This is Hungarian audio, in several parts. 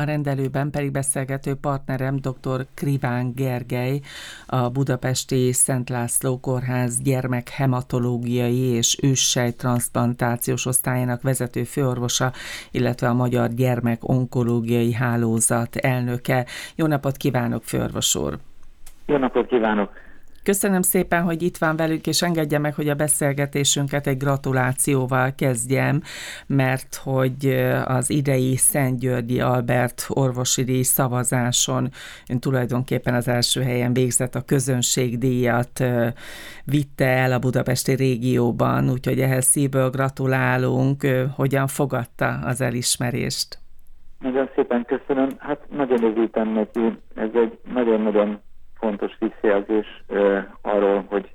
A rendelőben pedig beszélgető partnerem dr. Kriván Gergely, a Budapesti Szent László Kórház gyermekhematológiai és őssejtranszplantációs osztályának vezető főorvosa, illetve a Magyar Gyermek Onkológiai Hálózat elnöke. Jó napot kívánok, főorvos úr! Jó napot kívánok! Köszönöm szépen, hogy itt van velünk, és engedje meg, hogy a beszélgetésünket egy gratulációval kezdjem, mert hogy az idei Szent Györgyi Albert orvosi díj szavazáson ön tulajdonképpen az első helyen végzett a közönségdíjat, vitte el a budapesti régióban, úgyhogy ehhez szívből gratulálunk. Hogyan fogadta az elismerést? Nagyon szépen köszönöm. Hát nagyon örültem neki. Ez egy nagyon-nagyon fontos visszajelzés arról, hogy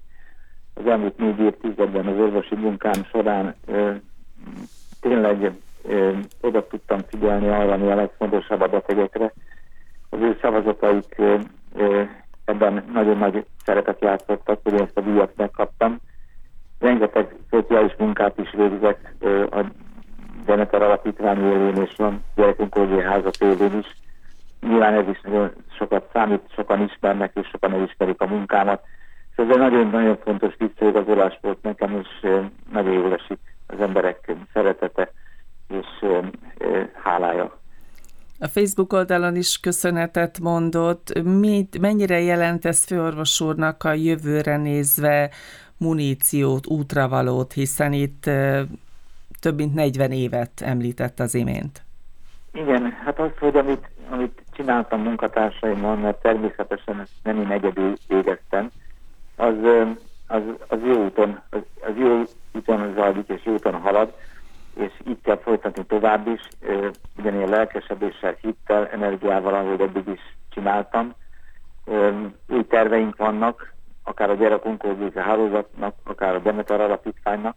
az elmúlt négy évtizedben az orvosi munkám során tényleg oda tudtam figyelni arra, ami a legfontosabb a betegekre. Az ő szavazataik ebben nagyon nagy szerepet játszottak, hogy ezt a díjat megkaptam. Rengeteg szociális munkát is végzek a Demeter Alapítvány élén és van gyerekunkológiai házat élén is nyilván ez is nagyon sokat számít, sokan ismernek és sokan elismerik a munkámat. És ez egy nagyon-nagyon fontos visszaigazolás volt nekem, és nagyon jól esik az emberek szeretete és hálája. A Facebook oldalon is köszönetet mondott. Mit, mennyire jelent ez főorvos úrnak a jövőre nézve muníciót, útravalót, hiszen itt több mint 40 évet említett az imént. Igen, hát azt, hogy amit, amit csináltam munkatársaimmal, mert természetesen nem én egyedül végeztem, az, az, az jó úton, az, az jó úton zajlik és jó úton halad, és így kell folytatni tovább is, ugyanilyen lelkesedéssel, hittel, energiával, ahogy eddig is csináltam. Új terveink vannak, akár a gyerekunkológiai hálózatnak, akár a Demeter alapítványnak,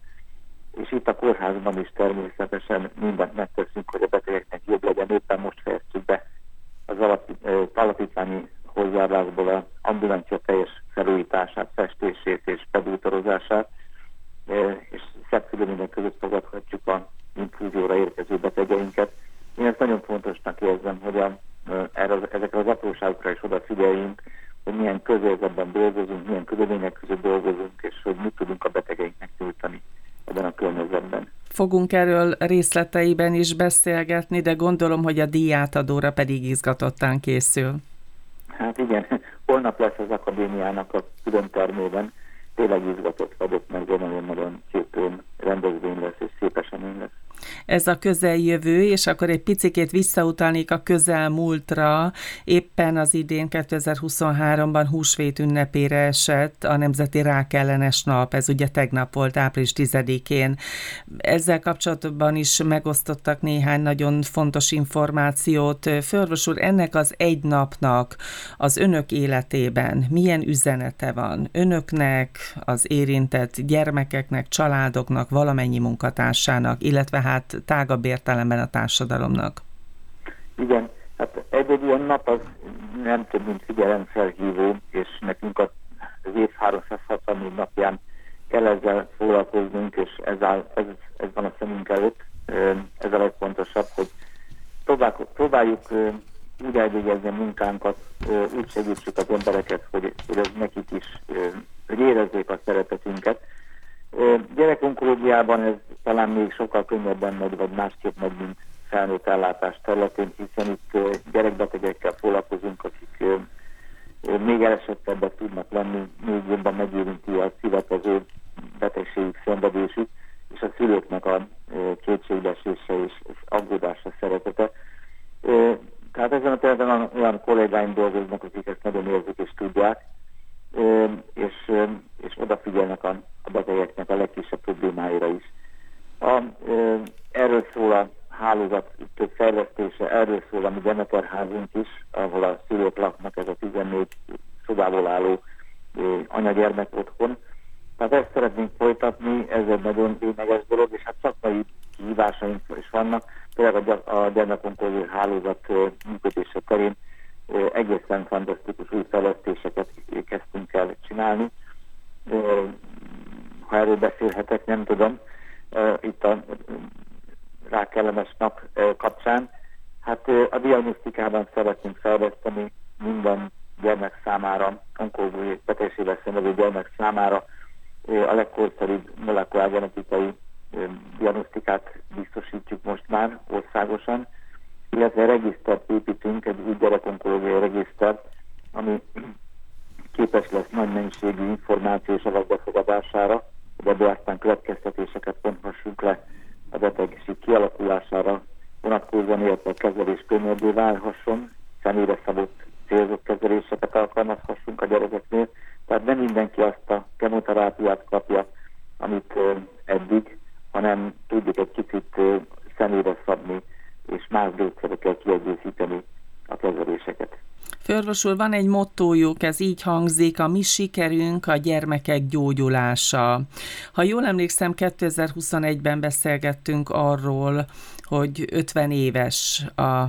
és itt a kórházban is természetesen mindent megteszünk, hogy a betegeknek jobb legyen. Éppen most fejeztük be az alap, alapítványi hozzáállásból az ambulancia teljes felújítását, festését és pedútorozását, és szebb körülmények között fogadhatjuk a infúzióra érkező betegeinket. Én ezt nagyon fontosnak érzem, hogy a, erre, ezekre az apróságokra is odafigyeljünk, hogy milyen közérzetben dolgozunk, milyen körülmények között dolgozunk, és hogy mit tudunk a betegeinknek nyújtani ebben a környezetben. Fogunk erről részleteiben is beszélgetni, de gondolom, hogy a díjátadóra pedig izgatottan készül. Hát igen, holnap lesz az akadémiának a külön termében. Tényleg izgatott vagyok, mert nagyon-nagyon szép rendezvény lesz, és szép esemény lesz ez a közeljövő, és akkor egy picikét visszautalnék a közelmúltra. Éppen az idén 2023-ban húsvét ünnepére esett a Nemzeti Rákellenes Nap, ez ugye tegnap volt, április 10-én. Ezzel kapcsolatban is megosztottak néhány nagyon fontos információt. Főorvos úr, ennek az egy napnak az önök életében milyen üzenete van? Önöknek, az érintett gyermekeknek, családoknak, valamennyi munkatársának, illetve hát tágabb értelemben a társadalomnak. Igen, hát egy-egy ilyen nap az nem több, mint figyelemfelhívó, és nekünk az év 364 napján kell ezzel foglalkoznunk, és ez, áll, ez, ez van a szemünk előtt. Ez a legfontosabb, hogy próbáljuk, próbáljuk úgy elvégezni a munkánkat, úgy segítsük az embereket, hogy, hogy ez nekik is, hogy érezzék a szeretetünket, Gyerekonkológiában ez talán még sokkal könnyebben megy, vagy másképp megy, mint felnőtt ellátás területén, hiszen itt gyerekbetegekkel foglalkozunk, akik még elesettebbek tudnak lenni, még jobban megérinti a szívetező betegségük, szenvedésük, és a szülőknek a kétségbeesése és aggódása, szeretete. Tehát ezen a területen olyan kollégáim dolgoznak, akik ezt nagyon érzik és tudják, és, és odafigyelnek a, a betegeknek a legkisebb problémáira is. A, erről szól a hálózat több fejlesztése, erről szól a mi Demeterházunk is, ahol a szülők laknak, ez a 14 szobából álló anyagyermek otthon. Tehát ezt szeretnénk folytatni, ez egy nagyon lényeges dolog, és hát szakmai kihívásaink is vannak. A gyermekonkológiai hálózat működése terén egészen fantasztikus új fejlesztéseket kezdtünk el csinálni. Ha erről beszélhetek, nem tudom, itt a rákellemes nap kapcsán. Hát a diagnosztikában szeretnénk fejleszteni minden gyermek számára, onkológiai betegségbe szenvedő gyermek számára a legkorszerűbb molekulárgenetikai diagnosztikát biztosítjuk most már országosan, illetve regisztert építünk, egy új gyerekonkológiai regisztert, ami képes lesz nagy mennyiségű információs adatbefogadására, hogy ebből aztán következtetéseket vonhassunk le a betegség kialakulására vonatkozóan, illetve a kezelés könnyedé válhasson, személyre szabott célzott kezeléseket alkalmazhassunk a gyerekeknél. Tehát nem mindenki azt a kemoterápiát kapja, amit eddig, hanem tudjuk egy kicsit személyre szabni, és más gyógyszerekkel kiegészíteni a kezeléseket. Főorvos úr, van egy mottójuk, ez így hangzik, a mi sikerünk a gyermekek gyógyulása. Ha jól emlékszem, 2021-ben beszélgettünk arról, hogy 50 éves a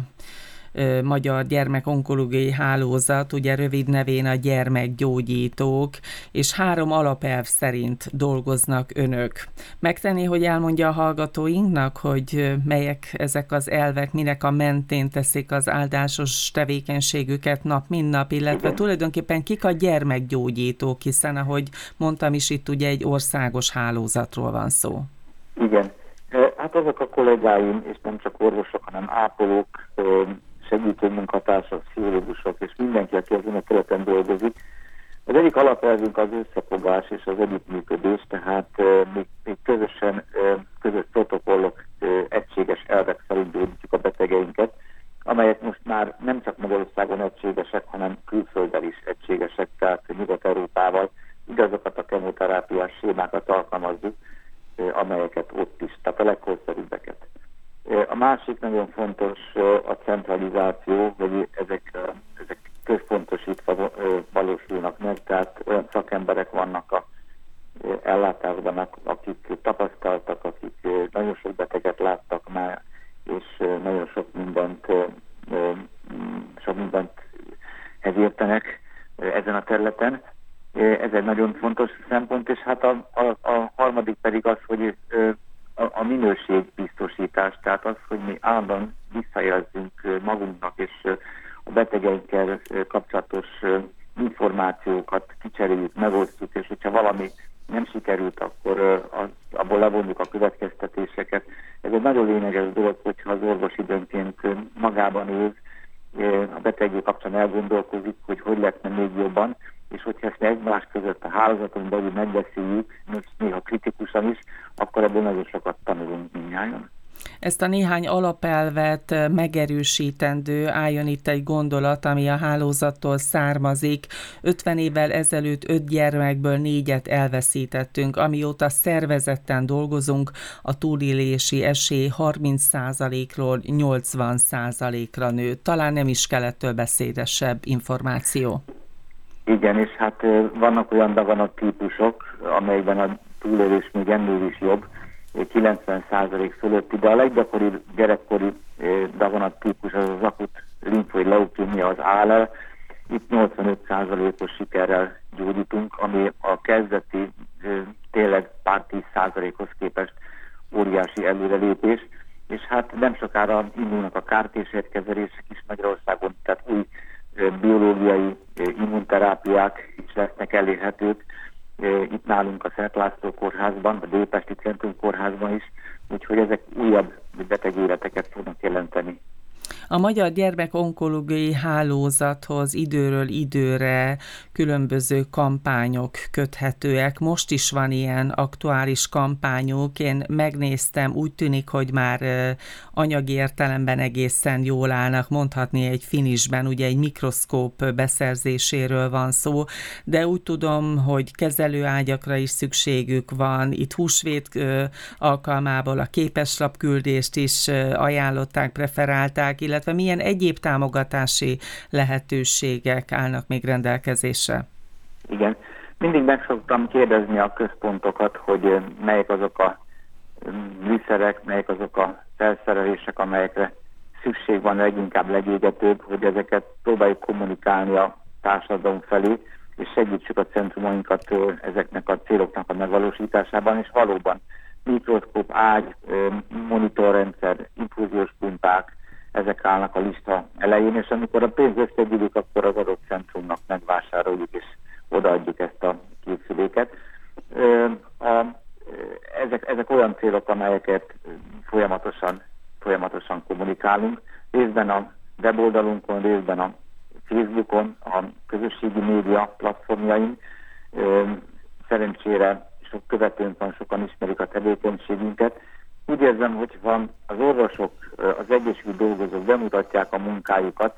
Magyar Gyermekonkológiai Hálózat, ugye rövid nevén a gyermekgyógyítók, és három alapelv szerint dolgoznak önök. Megtenni, hogy elmondja a hallgatóinknak, hogy melyek ezek az elvek, minek a mentén teszik az áldásos tevékenységüket nap, mint nap, illetve tulajdonképpen kik a gyermekgyógyítók, hiszen ahogy mondtam is, itt ugye egy országos hálózatról van szó. Igen. Hát azok a kollégáim, és nem csak orvosok, hanem ápolók, segítő munkatársak, pszichológusok és mindenki, aki ezen a területen dolgozik. Az egyik alapelvünk az összefogás és az együttműködés, tehát mi, mi közösen, közös protokollok, egységes elvek szerint gyógyítjuk a betegeinket, amelyek most már nem csak Magyarországon egységesek, hanem külföldön is egységesek, tehát Nyugat-Európával igazokat a kemoterápiás sémákat alkalmazzuk, amelyeket ott is, tehát a legkorszerűbbeket. A másik nagyon fontos a centralizáció, hogy ezek, ezek központosítva valósulnak meg, tehát olyan szakemberek vannak a ellátásban, akik tapasztaltak, akik nagyon sok beteget láttak már, és nagyon sok mindent, sok mindent értenek ezen a területen. Ez egy nagyon fontos szempont, és hát a, a, a harmadik pedig az, hogy a, a minőségbiztosítás, tehát az, hogy mi állandóan visszajelzünk magunknak és a betegeinkkel kapcsolatos információkat kicseréljük, megosztjuk, és hogyha valami nem sikerült, akkor az, abból levonjuk a következtetéseket. Ez egy nagyon lényeges dolog, hogyha az orvos időnként magában őz, a betegé kapcsán elgondolkozik, hogy hogy lehetne még jobban, és hogyha ezt egymás között a hálózaton belül megbeszéljük, néha kritikusan is, akkor ebből nagyon sokat tanulunk mindjárt. Ezt a néhány alapelvet megerősítendő, álljon itt egy gondolat, ami a hálózattól származik. 50 évvel ezelőtt öt gyermekből négyet elveszítettünk, amióta szervezetten dolgozunk, a túlélési esély 30%-ról 80%-ra nő. Talán nem is több beszédesebb információ. Igen, és hát vannak olyan daganat típusok, amelyben a túlélés még ennél is jobb, 90% fölötti, de a leggyakoribb gyerekkori daganat típus az az akut limfoid leukémia, az ALL. Itt 85%-os sikerrel gyógyítunk, ami a kezdeti tényleg pár 10%-hoz képest óriási előrelépés, és hát nem sokára indulnak a kártésérkezelések is Magyarországon, tehát új biológiai immunterápiák is lesznek elérhetők, itt nálunk a Szent László kórházban, a Délpesti Centrum kórházban is, úgyhogy ezek újabb betegéleteket fognak jelenteni. A Magyar Gyermekonkológiai Hálózathoz időről időre különböző kampányok köthetőek. Most is van ilyen aktuális kampányok. Én megnéztem, úgy tűnik, hogy már anyagi értelemben egészen jól állnak, mondhatni egy finisben, ugye egy mikroszkóp beszerzéséről van szó, de úgy tudom, hogy kezelőágyakra is szükségük van. Itt húsvét alkalmából a képeslapküldést is ajánlották, preferálták, illetve illetve milyen egyéb támogatási lehetőségek állnak még rendelkezésre? Igen, mindig meg szoktam kérdezni a központokat, hogy melyek azok a műszerek, melyek azok a felszerelések, amelyekre szükség van leginkább legégetőbb, hogy ezeket próbáljuk kommunikálni a társadalom felé, és segítsük a centrumainkat ezeknek a céloknak a megvalósításában, és valóban mikroszkóp, ágy, monitorrendszer, infúziós pumpák, ezek állnak a lista elején, és amikor a pénz összegyűlik, akkor az adott centrumnak megvásároljuk, és odaadjuk ezt a készüléket. Ezek, ezek olyan célok, amelyeket folyamatosan, folyamatosan kommunikálunk, részben a weboldalunkon, részben a Facebookon, a közösségi média platformjain. Szerencsére sok követőnk van, sokan ismerik a tevékenységünket. Úgy érzem, hogy van az orvosok, az egyesült dolgozók bemutatják a munkájukat,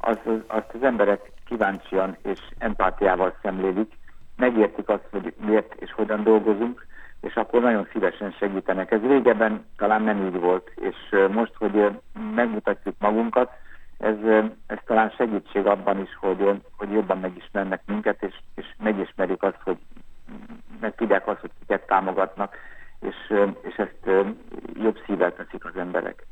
az, azt az emberek kíváncsian és empátiával szemlélik, megértik azt, hogy miért és hogyan dolgozunk, és akkor nagyon szívesen segítenek. Ez régebben talán nem így volt, és most, hogy megmutatjuk magunkat, ez, ez talán segítség abban is, hogy, hogy jobban megismernek minket, és, és megismerik azt, hogy meg tudják azt, hogy kiket támogatnak, és, és ezt jobb szívvel teszik az emberek.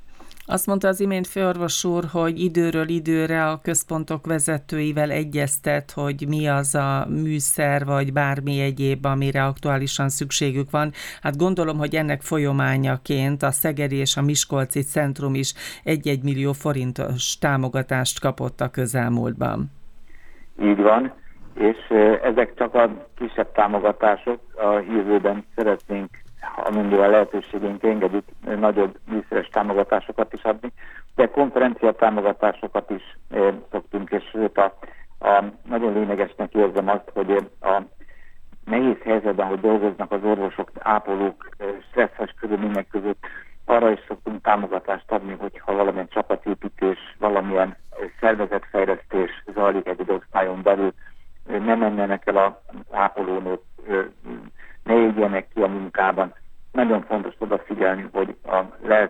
Azt mondta az imént főorvos úr, hogy időről időre a központok vezetőivel egyeztet, hogy mi az a műszer, vagy bármi egyéb, amire aktuálisan szükségük van. Hát gondolom, hogy ennek folyamányaként a Szegedi és a Miskolci Centrum is egy-egy millió forintos támogatást kapott a közelmúltban. Így van, és ezek csak a kisebb támogatások. A jövőben szeretnénk amennyire a lehetőségünk engedik, nagyobb műszeres támogatásokat is adni, de konferencia támogatásokat is eh, szoktunk, és sőt a, a, nagyon lényegesnek érzem azt, hogy a nehéz helyzetben, hogy dolgoznak az orvosok, ápolók, eh, stresszes körülmények között, arra is szoktunk támogatást adni, hogyha valamilyen csapatépítés, valamilyen eh, szervezetfejlesztés zajlik egy osztályon belül, eh, ne menjenek el a ápolónők ne égjenek ki a munkában.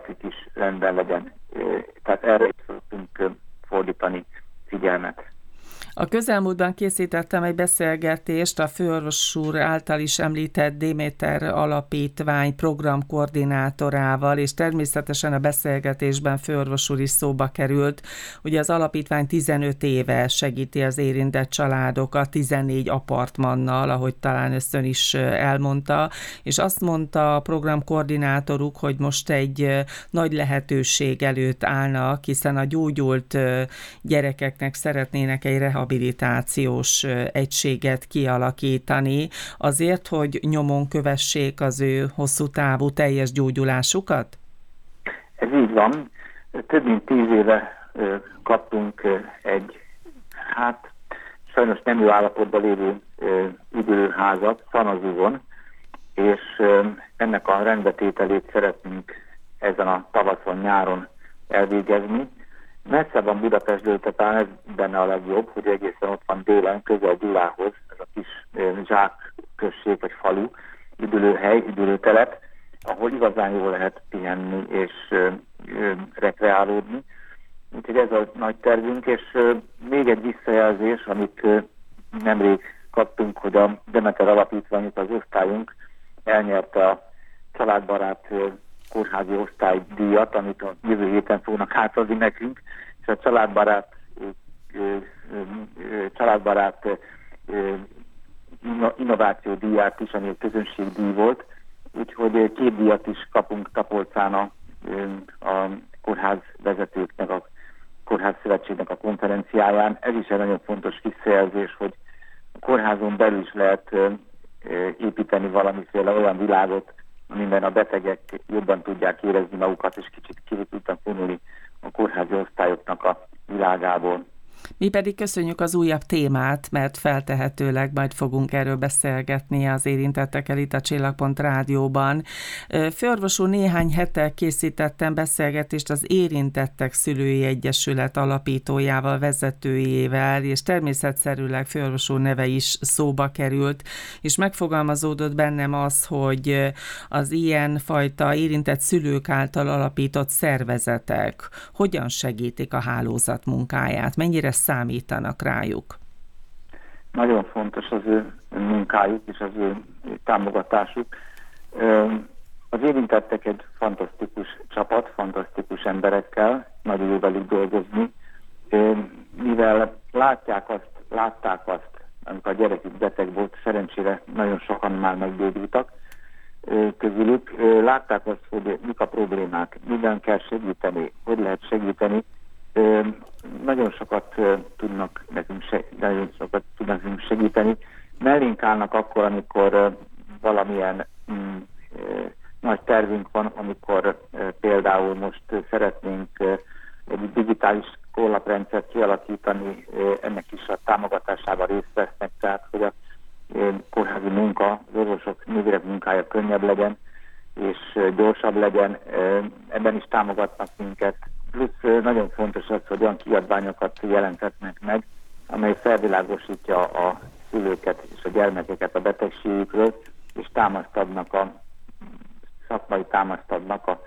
Turkish A közelmúltban készítettem egy beszélgetést a főorvos úr által is említett Déméter Alapítvány programkoordinátorával, és természetesen a beszélgetésben főorvos úr is szóba került. Ugye az alapítvány 15 éve segíti az érintett családokat, 14 apartmannal, ahogy talán ezt is elmondta, és azt mondta a programkoordinátoruk, hogy most egy nagy lehetőség előtt állnak, hiszen a gyógyult gyerekeknek szeretnének egy rehabilitációt rehabilitációs egységet kialakítani, azért, hogy nyomon kövessék az ő hosszú távú teljes gyógyulásukat? Ez így van. Több mint tíz éve kaptunk egy, hát sajnos nem jó állapotban lévő üdülőházat Szanazúvon, és ennek a rendbetételét szeretnénk ezen a tavaszon, nyáron elvégezni messze van Budapestről, tehát talán ez benne a legjobb, hogy egészen ott van délen, közel Gyulához, ez a kis zsák község vagy falu, üdülőhely, üdülőtelep, ahol igazán jól lehet pihenni és ö, ö, rekreálódni. Úgyhogy ez a nagy tervünk, és még egy visszajelzés, amit ö, nemrég kaptunk, hogy a Demeter Alapítvány, az osztályunk elnyerte a családbarát kórházi osztálydíjat, amit a jövő héten fognak átadni nekünk, és a családbarát családbarát innováció díját is, ami egy közönségdíj volt, úgyhogy két díjat is kapunk Tapolcán a, a kórház vezetőknek, a kórház szövetségnek a konferenciáján. Ez is egy nagyon fontos visszajelzés, hogy a kórházon belül is lehet építeni valamiféle olyan világot, amiben a betegek jobban tudják érezni magukat, és kicsit ki vonulni a kórházi osztályoknak a világából. Mi pedig köszönjük az újabb témát, mert feltehetőleg majd fogunk erről beszélgetni az érintettekkel itt a Csillagpont Rádióban. Főorvos úr, néhány hete készítettem beszélgetést az Érintettek Szülői Egyesület alapítójával, vezetőjével, és természetszerűleg főorvos úr neve is szóba került, és megfogalmazódott bennem az, hogy az ilyen fajta érintett szülők által alapított szervezetek hogyan segítik a hálózat munkáját, mennyire számítanak rájuk? Nagyon fontos az ő munkájuk és az ő támogatásuk. Az érintettek egy fantasztikus csapat, fantasztikus emberekkel, nagyon jó velük dolgozni, mivel látják azt, látták azt, amikor a gyerekük beteg volt, szerencsére nagyon sokan már meggyógyultak, közülük látták azt, hogy mik a problémák, minden kell segíteni, hogy lehet segíteni. Nagyon sokat tudnak nekünk, nagyon sokat tudnak nekünk segíteni. Mellénk állnak akkor, amikor valamilyen mm, nagy tervünk van, amikor például most szeretnénk egy digitális kollaprendszert kialakítani, ennek is a támogatásában részt vesznek, tehát hogy a kórházi munka, az orvosok nővérek munkája könnyebb legyen, és gyorsabb legyen. Ebben is támogatnak minket. Plusz nagyon fontos az, hogy olyan kiadványokat jelentetnek meg, amely felvilágosítja a szülőket és a gyermekeket a betegségükről, és támaszt adnak a szakmai támaszt adnak a,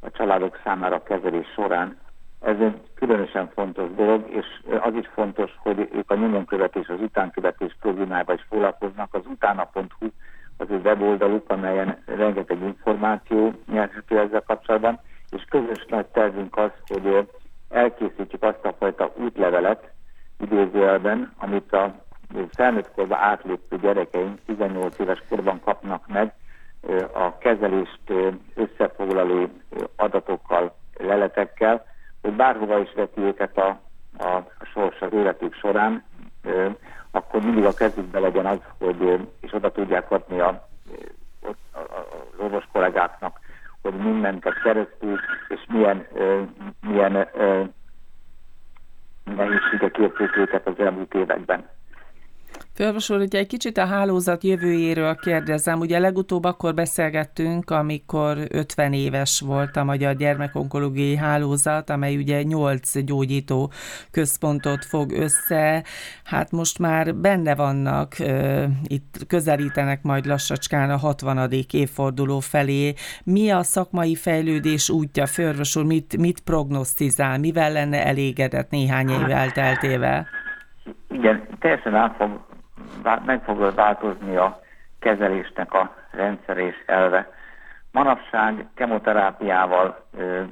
a családok számára a kezelés során. Ez egy különösen fontos dolog, és az is fontos, hogy ők a nyomonkövetés, az utánkövetés problémájával is foglalkoznak. Az utána.hu az egy weboldaluk, amelyen rengeteg információ nyerhető ezzel kapcsolatban, közös nagy tervünk az, hogy elkészítjük azt a fajta útlevelet idézőjelben, amit a felnőtt korban átlépő gyerekeink 18 éves korban kapnak meg a kezelést összefoglaló adatokkal, leletekkel, hogy bárhova is veti őket a, a, a sors az életük során, akkor mindig a kezükbe legyen az, hogy és oda tudják adni a, a, az orvos kollégáknak, hogy mindent a keresztül, és milyen, milyen nehézségek érték őket az elmúlt években. Fölvasol, hogy egy kicsit a hálózat jövőjéről kérdezem. Ugye legutóbb akkor beszélgettünk, amikor 50 éves volt a Magyar Gyermekonkológiai Hálózat, amely ugye 8 gyógyító központot fog össze. Hát most már benne vannak, itt közelítenek majd lassacskán a 60. évforduló felé. Mi a szakmai fejlődés útja? Fölvasol, mit, mit prognosztizál? Mivel lenne elégedett néhány év elteltével? Igen, teljesen át fog meg fog változni a kezelésnek a rendszer és elve. Manapság kemoterápiával ö,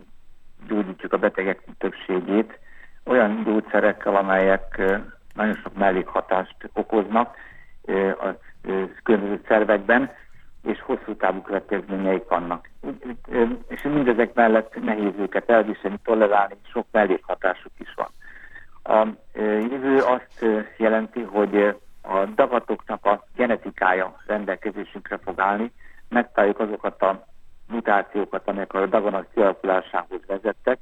gyógyítjuk a betegek többségét, olyan gyógyszerekkel, amelyek ö, nagyon sok mellékhatást okoznak ö, a ö, különböző szervekben, és hosszú távú következményeik vannak. És mindezek mellett nehéz őket elviselni, tolerálni, sok mellékhatásuk is van. A jövő azt jelenti, hogy a dagatoknak a genetikája rendelkezésünkre fog állni, megtaláljuk azokat a mutációkat, amelyek a daganat kialakulásához vezettek,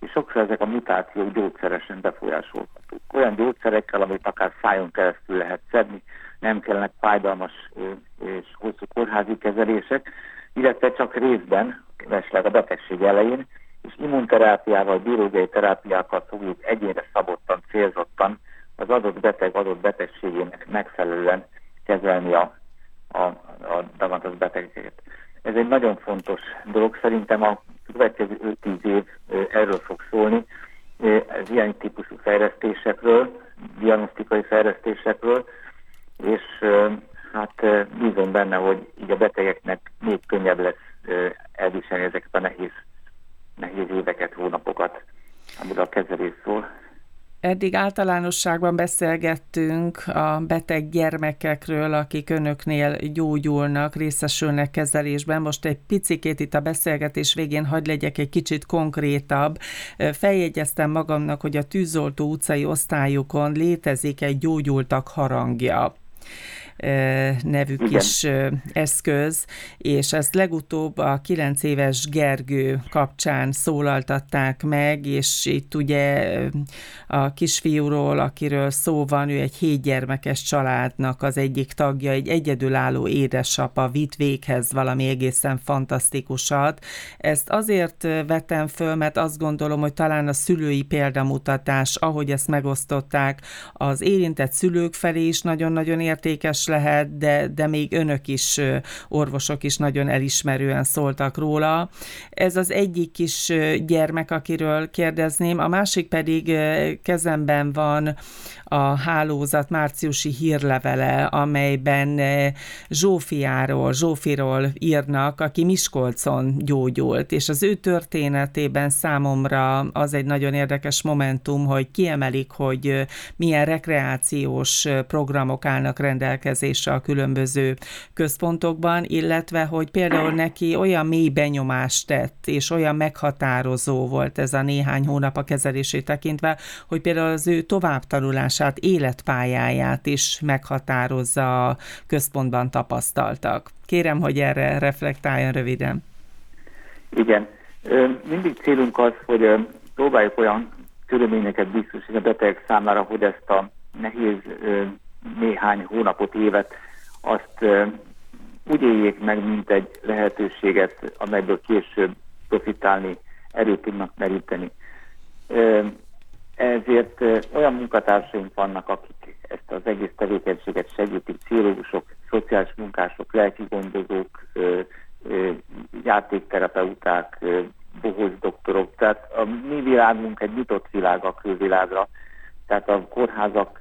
és sokszor ezek a mutációk gyógyszeresen befolyásolhatók. Olyan gyógyszerekkel, amit akár szájon keresztül lehet szedni, nem kellene fájdalmas és hosszú kórházi kezelések, illetve csak részben, esetleg a betegség elején, és immunterápiával, biológiai terápiákat fogjuk egyénre szabottan, célzottan az adott beteg adott betegségének megfelelően kezelni a, a, a daganatos betegséget. Ez egy nagyon fontos dolog, szerintem a következő 5-10 év erről fog szólni, ez ilyen típusú fejlesztésekről, diagnosztikai fejlesztésekről, és hát bízom benne, hogy így a betegeknek még könnyebb lesz elviselni ezeket a nehéz, nehéz éveket, hónapokat, amire a kezelés szól. Eddig általánosságban beszélgettünk a beteg gyermekekről, akik önöknél gyógyulnak, részesülnek kezelésben. Most egy picikét itt a beszélgetés végén hagy legyek egy kicsit konkrétabb. Feljegyeztem magamnak, hogy a tűzoltó utcai osztályukon létezik egy gyógyultak harangja nevű Igen. kis eszköz, és ezt legutóbb a 9 éves Gergő kapcsán szólaltatták meg, és itt ugye a kisfiúról, akiről szó van, ő egy hétgyermekes családnak az egyik tagja, egy egyedülálló édesapa vitt véghez valami egészen fantasztikusat. Ezt azért vetem föl, mert azt gondolom, hogy talán a szülői példamutatás, ahogy ezt megosztották, az érintett szülők felé is nagyon-nagyon értékes lehet, de, de még önök is, orvosok is nagyon elismerően szóltak róla. Ez az egyik kis gyermek, akiről kérdezném, a másik pedig kezemben van a hálózat márciusi hírlevele, amelyben Zsófiáról, Zsófiról írnak, aki Miskolcon gyógyult, és az ő történetében számomra az egy nagyon érdekes momentum, hogy kiemelik, hogy milyen rekreációs programok állnak rendelkezésre rendelkezésre a különböző központokban, illetve hogy például neki olyan mély benyomást tett, és olyan meghatározó volt ez a néhány hónap a kezelését tekintve, hogy például az ő továbbtanulását, életpályáját is meghatározza a központban tapasztaltak. Kérem, hogy erre reflektáljon röviden. Igen. Mindig célunk az, hogy próbáljuk olyan körülményeket biztosítani a beteg számára, hogy ezt a nehéz néhány hónapot, évet azt úgy éljék meg, mint egy lehetőséget, amelyből később profitálni, erőt tudnak meríteni. Ezért olyan munkatársaink vannak, akik ezt az egész tevékenységet segítik, pszichológusok, szociális munkások, lelki gondozók, játékterapeuták, bohóc doktorok. Tehát a mi világunk egy nyitott világ a külvilágra, tehát a kórházak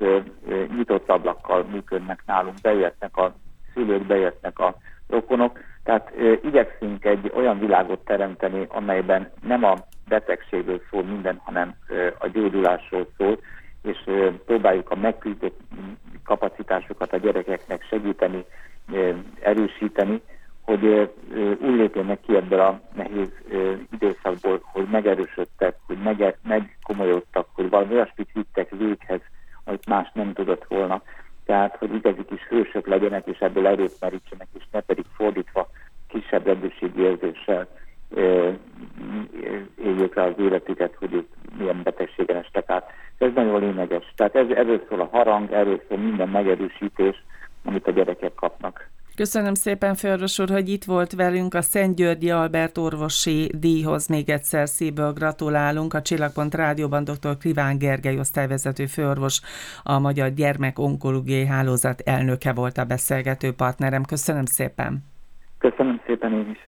nyitott ablakkal működnek nálunk, bejöhetnek a szülők, bejöhetnek a rokonok, tehát igyekszünk egy olyan világot teremteni, amelyben nem a betegségről szól minden, hanem a gyógyulásról szól, és próbáljuk a megküzdött kapacitásokat a gyerekeknek segíteni, erősíteni, hogy úgy lépjenek ki ebből a nehéz időszakból, hogy megerősödtek, hogy mege, megkomolyodtak, valami olyasmit vittek véghez, amit más nem tudott volna. Tehát, hogy igazi kis hősök legyenek, és ebből erőt merítsenek, és ne pedig fordítva kisebb rendőrségi érzéssel éljék rá az életüket, hogy ők milyen betegségen estek át. Ez nagyon lényeges. Tehát ez, erről szól a harang, erről szól minden megerősítés, amit a gyerekek kapnak. Köszönöm szépen, Főorvos úr, hogy itt volt velünk a Szent Györgyi Albert orvosi díjhoz. Még egyszer szívből gratulálunk. A Csillagpont Rádióban dr. Kriván Gergely osztályvezető főorvos, a Magyar Gyermek Onkológiai Hálózat elnöke volt a beszélgető partnerem. Köszönöm szépen. Köszönöm szépen én is.